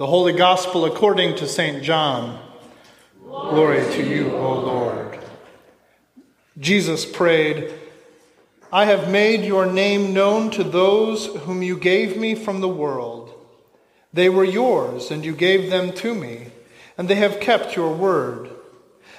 The Holy Gospel according to St. John. Glory to you, O Lord. Jesus prayed, I have made your name known to those whom you gave me from the world. They were yours, and you gave them to me, and they have kept your word.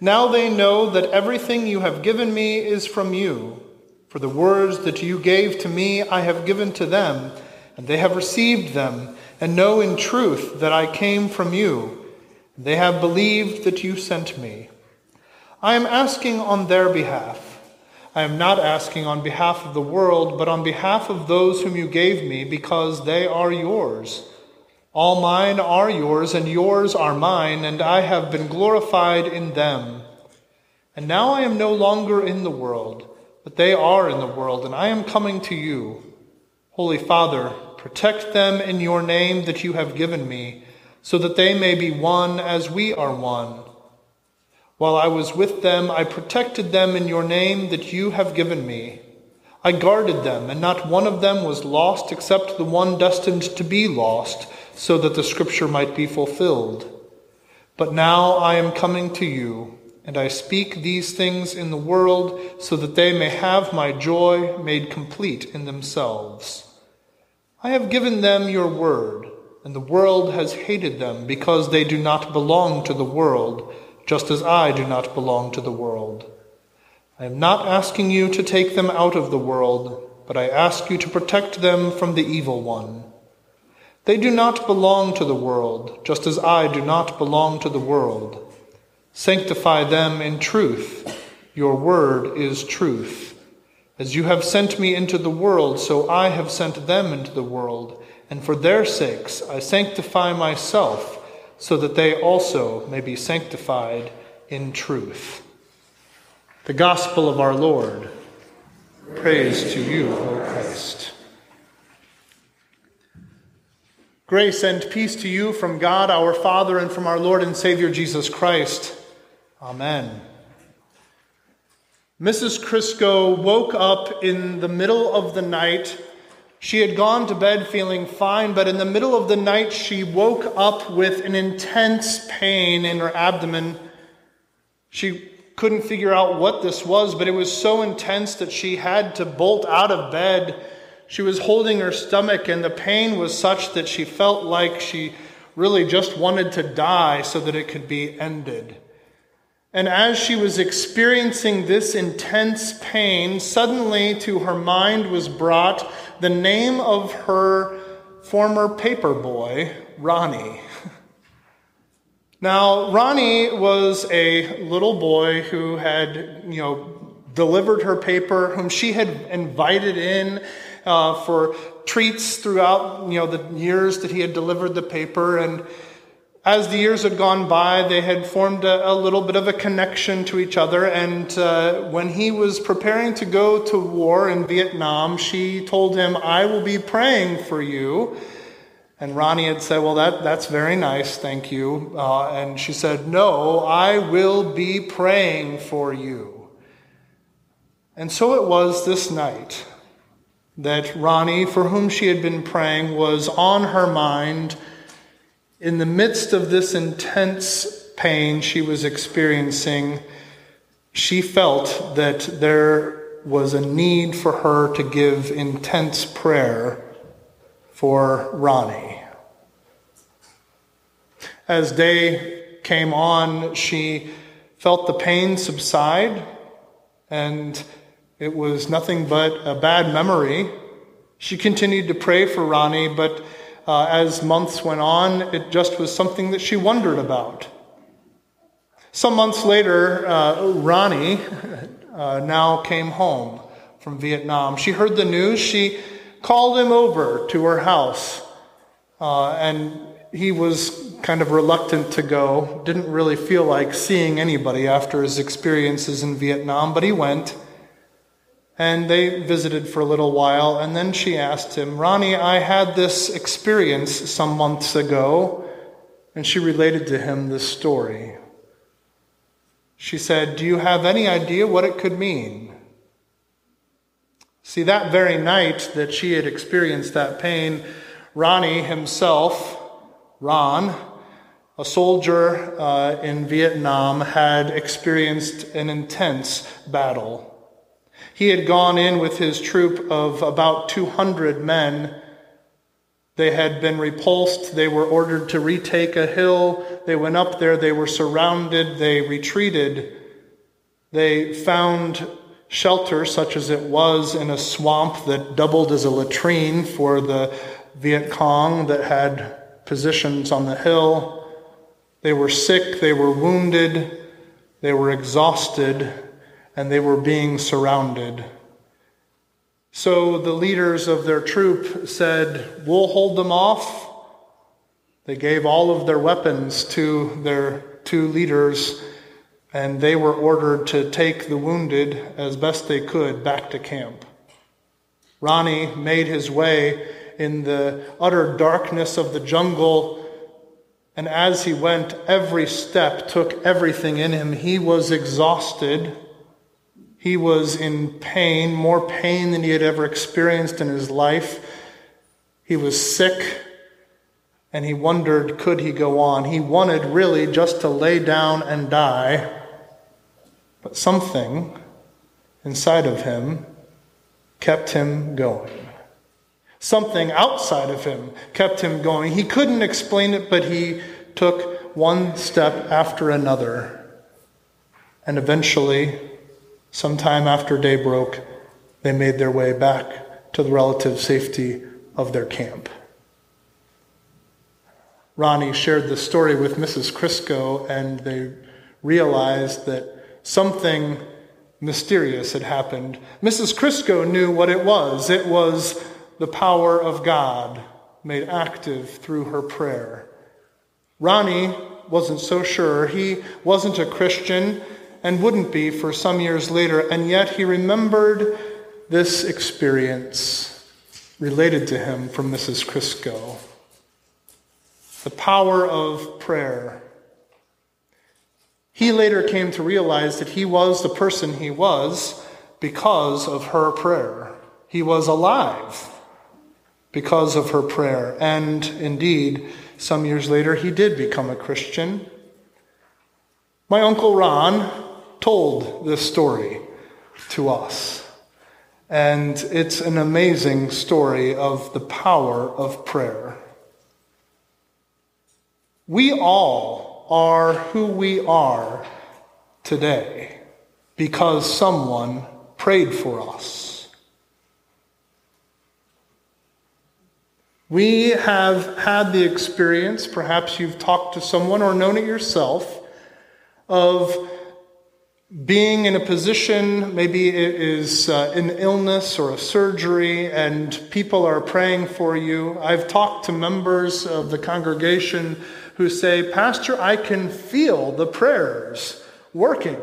Now they know that everything you have given me is from you. For the words that you gave to me I have given to them, and they have received them and know in truth that I came from you. They have believed that you sent me. I am asking on their behalf. I am not asking on behalf of the world, but on behalf of those whom you gave me, because they are yours. All mine are yours, and yours are mine, and I have been glorified in them. And now I am no longer in the world, but they are in the world, and I am coming to you. Holy Father, Protect them in your name that you have given me, so that they may be one as we are one. While I was with them, I protected them in your name that you have given me. I guarded them, and not one of them was lost except the one destined to be lost, so that the scripture might be fulfilled. But now I am coming to you, and I speak these things in the world, so that they may have my joy made complete in themselves. I have given them your word, and the world has hated them because they do not belong to the world, just as I do not belong to the world. I am not asking you to take them out of the world, but I ask you to protect them from the evil one. They do not belong to the world, just as I do not belong to the world. Sanctify them in truth. Your word is truth. As you have sent me into the world, so I have sent them into the world, and for their sakes I sanctify myself, so that they also may be sanctified in truth. The Gospel of our Lord. Praise to you, O Christ. Grace and peace to you from God our Father and from our Lord and Savior Jesus Christ. Amen. Mrs. Crisco woke up in the middle of the night. She had gone to bed feeling fine, but in the middle of the night, she woke up with an intense pain in her abdomen. She couldn't figure out what this was, but it was so intense that she had to bolt out of bed. She was holding her stomach, and the pain was such that she felt like she really just wanted to die so that it could be ended. And as she was experiencing this intense pain, suddenly to her mind was brought the name of her former paper boy, Ronnie. Now, Ronnie was a little boy who had, you know, delivered her paper, whom she had invited in uh, for treats throughout, you know, the years that he had delivered the paper. And as the years had gone by, they had formed a, a little bit of a connection to each other. And uh, when he was preparing to go to war in Vietnam, she told him, I will be praying for you. And Ronnie had said, Well, that, that's very nice, thank you. Uh, and she said, No, I will be praying for you. And so it was this night that Ronnie, for whom she had been praying, was on her mind in the midst of this intense pain she was experiencing, she felt that there was a need for her to give intense prayer for Ronnie. As day came on, she felt the pain subside, and it was nothing but a bad memory. She continued to pray for Ronnie, but uh, as months went on, it just was something that she wondered about. Some months later, uh, Ronnie uh, now came home from Vietnam. She heard the news. She called him over to her house, uh, and he was kind of reluctant to go. Didn't really feel like seeing anybody after his experiences in Vietnam, but he went. And they visited for a little while, and then she asked him, Ronnie, I had this experience some months ago. And she related to him this story. She said, Do you have any idea what it could mean? See, that very night that she had experienced that pain, Ronnie himself Ron, a soldier uh, in Vietnam, had experienced an intense battle. He had gone in with his troop of about 200 men. They had been repulsed. They were ordered to retake a hill. They went up there. They were surrounded. They retreated. They found shelter, such as it was in a swamp that doubled as a latrine for the Viet Cong that had positions on the hill. They were sick, they were wounded, they were exhausted, and they were being surrounded. So the leaders of their troop said, We'll hold them off. They gave all of their weapons to their two leaders, and they were ordered to take the wounded as best they could back to camp. Ronnie made his way in the utter darkness of the jungle. And as he went, every step took everything in him. He was exhausted. He was in pain, more pain than he had ever experienced in his life. He was sick, and he wondered could he go on? He wanted really just to lay down and die. But something inside of him kept him going. Something outside of him kept him going. He couldn't explain it, but he took one step after another. And eventually, sometime after day broke, they made their way back to the relative safety of their camp. Ronnie shared the story with Mrs. Crisco, and they realized that something mysterious had happened. Mrs. Crisco knew what it was it was the power of God made active through her prayer. Ronnie wasn't so sure. He wasn't a Christian and wouldn't be for some years later, and yet he remembered this experience related to him from Mrs. Crisco. The power of prayer. He later came to realize that he was the person he was because of her prayer. He was alive because of her prayer. And indeed, some years later, he did become a Christian. My Uncle Ron told this story to us. And it's an amazing story of the power of prayer. We all are who we are today because someone prayed for us. We have had the experience, perhaps you've talked to someone or known it yourself, of being in a position, maybe it is uh, an illness or a surgery, and people are praying for you. I've talked to members of the congregation who say, Pastor, I can feel the prayers working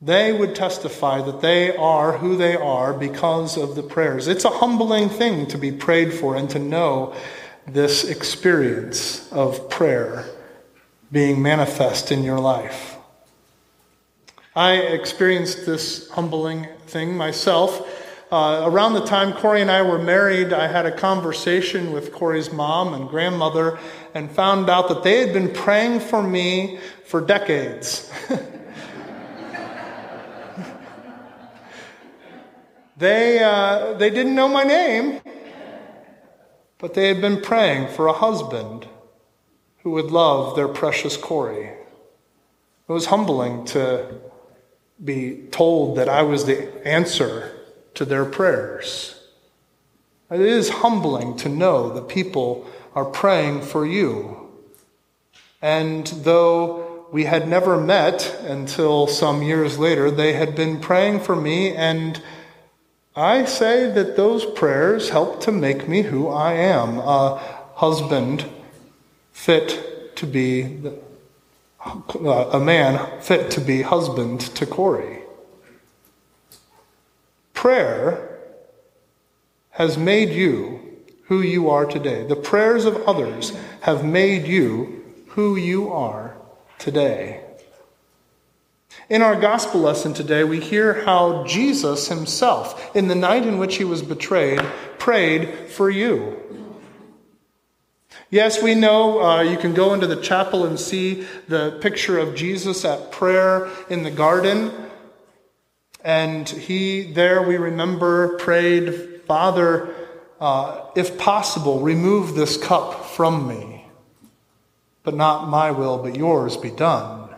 they would testify that they are who they are because of the prayers. It's a humbling thing to be prayed for and to know this experience of prayer being manifest in your life. I experienced this humbling thing myself. Uh, around the time Corey and I were married, I had a conversation with Corey's mom and grandmother and found out that they had been praying for me for decades. They, uh, they didn't know my name, but they had been praying for a husband who would love their precious Corey. It was humbling to be told that I was the answer to their prayers. It is humbling to know that people are praying for you. And though we had never met until some years later, they had been praying for me and I say that those prayers helped to make me who I am a husband fit to be, Uh, a man fit to be husband to Corey. Prayer has made you who you are today. The prayers of others have made you who you are today. In our gospel lesson today, we hear how Jesus himself, in the night in which he was betrayed, prayed for you. Yes, we know uh, you can go into the chapel and see the picture of Jesus at prayer in the garden. And he, there we remember, prayed, Father, uh, if possible, remove this cup from me. But not my will, but yours be done.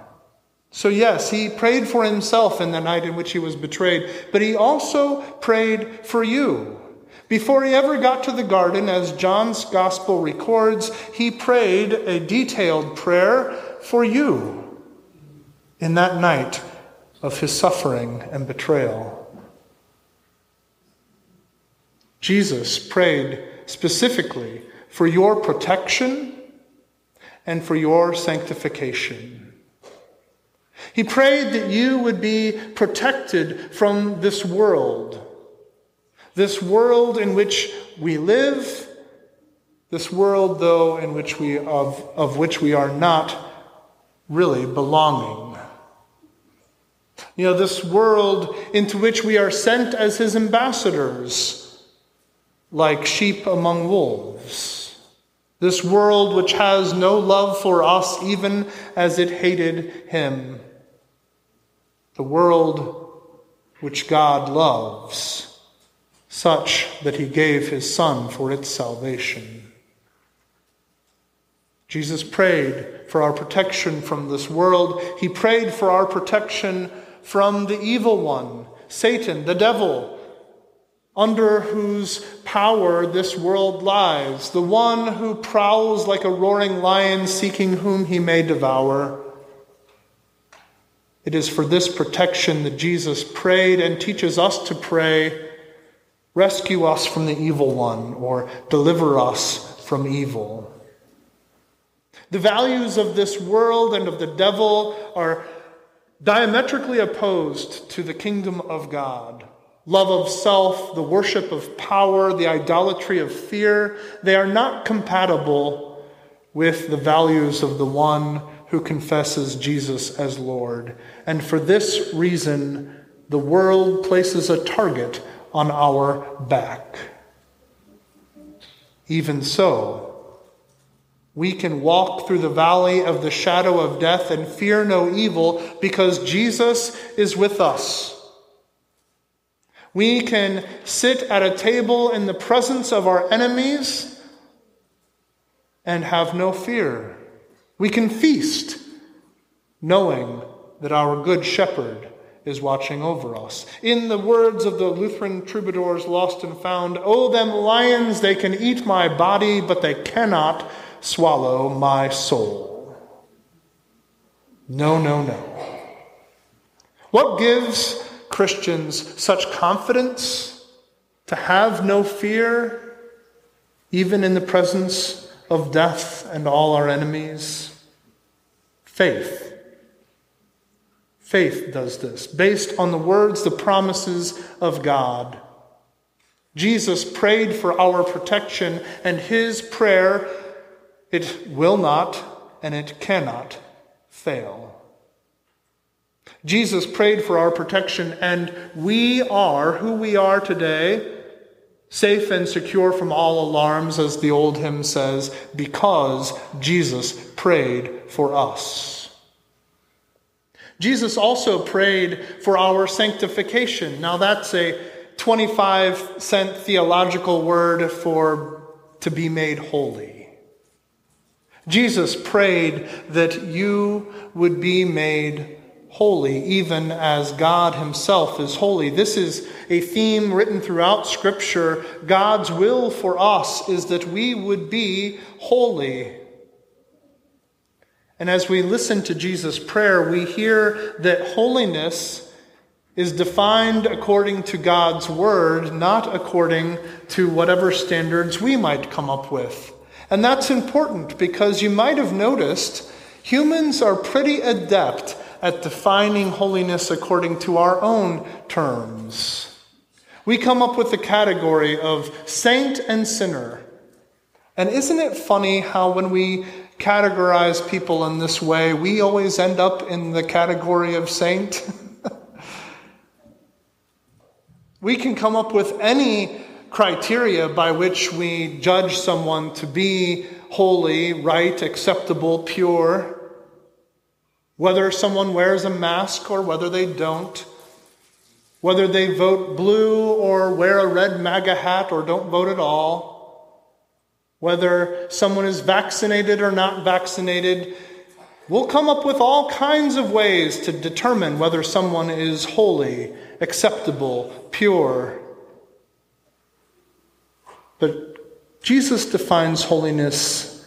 So, yes, he prayed for himself in the night in which he was betrayed, but he also prayed for you. Before he ever got to the garden, as John's gospel records, he prayed a detailed prayer for you in that night of his suffering and betrayal. Jesus prayed specifically for your protection and for your sanctification. He prayed that you would be protected from this world this world in which we live, this world, though, in which we, of, of which we are not really belonging. You know, this world into which we are sent as his ambassadors, like sheep among wolves. This world which has no love for us, even as it hated him. The world which God loves such that he gave his Son for its salvation. Jesus prayed for our protection from this world. He prayed for our protection from the evil one, Satan, the devil, under whose power this world lies, the one who prowls like a roaring lion seeking whom he may devour. It is for this protection that Jesus prayed and teaches us to pray Rescue us from the evil one, or deliver us from evil. The values of this world and of the devil are diametrically opposed to the kingdom of God. Love of self, the worship of power, the idolatry of fear, they are not compatible with the values of the one who confesses Jesus as Lord. And for this reason, the world places a target on our back. Even so, we can walk through the valley of the shadow of death and fear no evil because Jesus is with us. We can sit at a table in the presence of our enemies and have no fear. We can feast knowing that our good shepherd is watching over us. In the words of the Lutheran troubadours lost and found, Oh, them lions, they can eat my body, but they cannot swallow my soul. No, no, no. What gives Christians such confidence to have no fear, even in the presence of death and all our enemies? Faith. Faith does this, based on the words, the promises of God. Jesus prayed for our protection, and his prayer, it will not and it cannot fail. Jesus prayed for our protection, and we are who we are today, safe and secure from all alarms, as the old hymn says, because Jesus prayed for us. Jesus also prayed for our sanctification. Now, that's a 25 cent theological word for to be made holy. Jesus prayed that you would be made holy, even as God Himself is holy. This is a theme written throughout Scripture. God's will for us is that we would be holy. And as we listen to Jesus' prayer, we hear that holiness is defined according to God's word, not according to whatever standards we might come up with. And that's important because you might have noticed humans are pretty adept at defining holiness according to our own terms. We come up with the category of saint and sinner. And isn't it funny how when we categorize people in this way, we always end up in the category of saint. we can come up with any criteria by which we judge someone to be holy, right, acceptable, pure, whether someone wears a mask or whether they don't, whether they vote blue or wear a red MAGA hat or don't vote at all, whether someone is vaccinated or not vaccinated, we'll come up with all kinds of ways to determine whether someone is holy, acceptable, pure. But Jesus defines holiness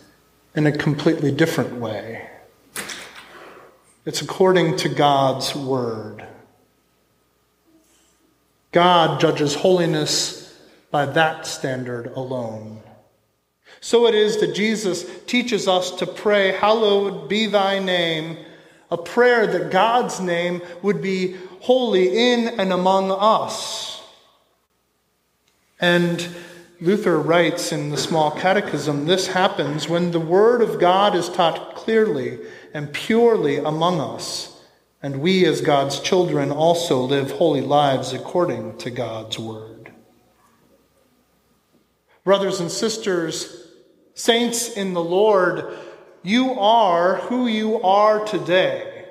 in a completely different way. It's according to God's word. God judges holiness by that standard alone. So it is that Jesus teaches us to pray, Hallowed be thy name, a prayer that God's name would be holy in and among us. And Luther writes in the Small Catechism this happens when the Word of God is taught clearly and purely among us and we, as God's children, also live holy lives according to God's word. Brothers and sisters, saints in the Lord, you are who you are today.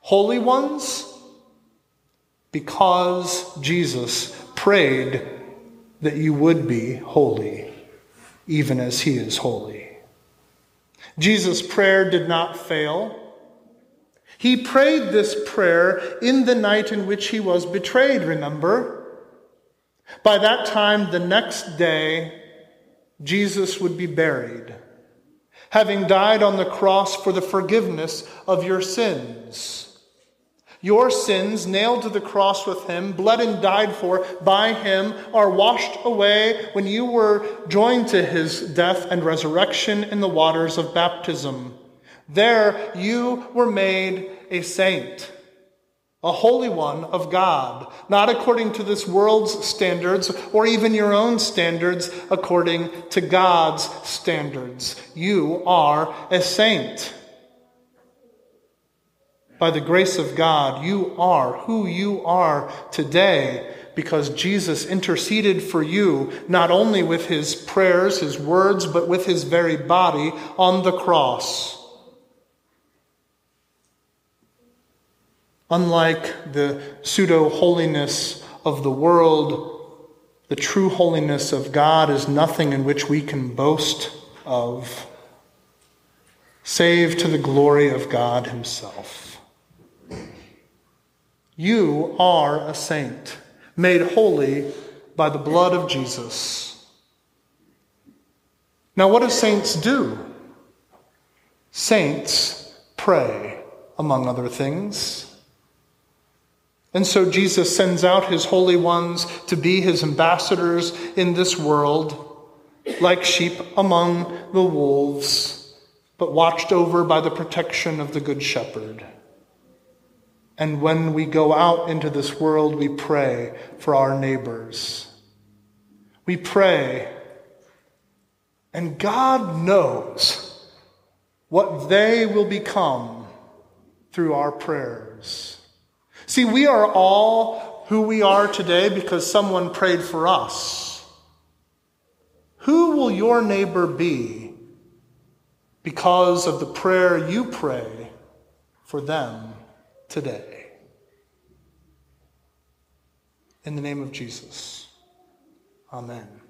Holy ones, because Jesus prayed that you would be holy, even as he is holy. Jesus' prayer did not fail. He prayed this prayer in the night in which he was betrayed, remember? By that time, the next day, Jesus would be buried, having died on the cross for the forgiveness of your sins. Your sins, nailed to the cross with him, bled and died for by him, are washed away when you were joined to his death and resurrection in the waters of baptism. There you were made a saint, a holy one of God, not according to this world's standards or even your own standards, according to God's standards. You are a saint. By the grace of God, you are who you are today because Jesus interceded for you, not only with his prayers, his words, but with his very body on the cross. Unlike the pseudo holiness of the world, the true holiness of God is nothing in which we can boast of, save to the glory of God Himself. You are a saint, made holy by the blood of Jesus. Now, what do saints do? Saints pray, among other things. And so Jesus sends out his holy ones to be his ambassadors in this world, like sheep among the wolves, but watched over by the protection of the Good Shepherd. And when we go out into this world, we pray for our neighbors. We pray, and God knows what they will become through our prayers. See, we are all who we are today because someone prayed for us. Who will your neighbor be because of the prayer you pray for them today? In the name of Jesus, amen.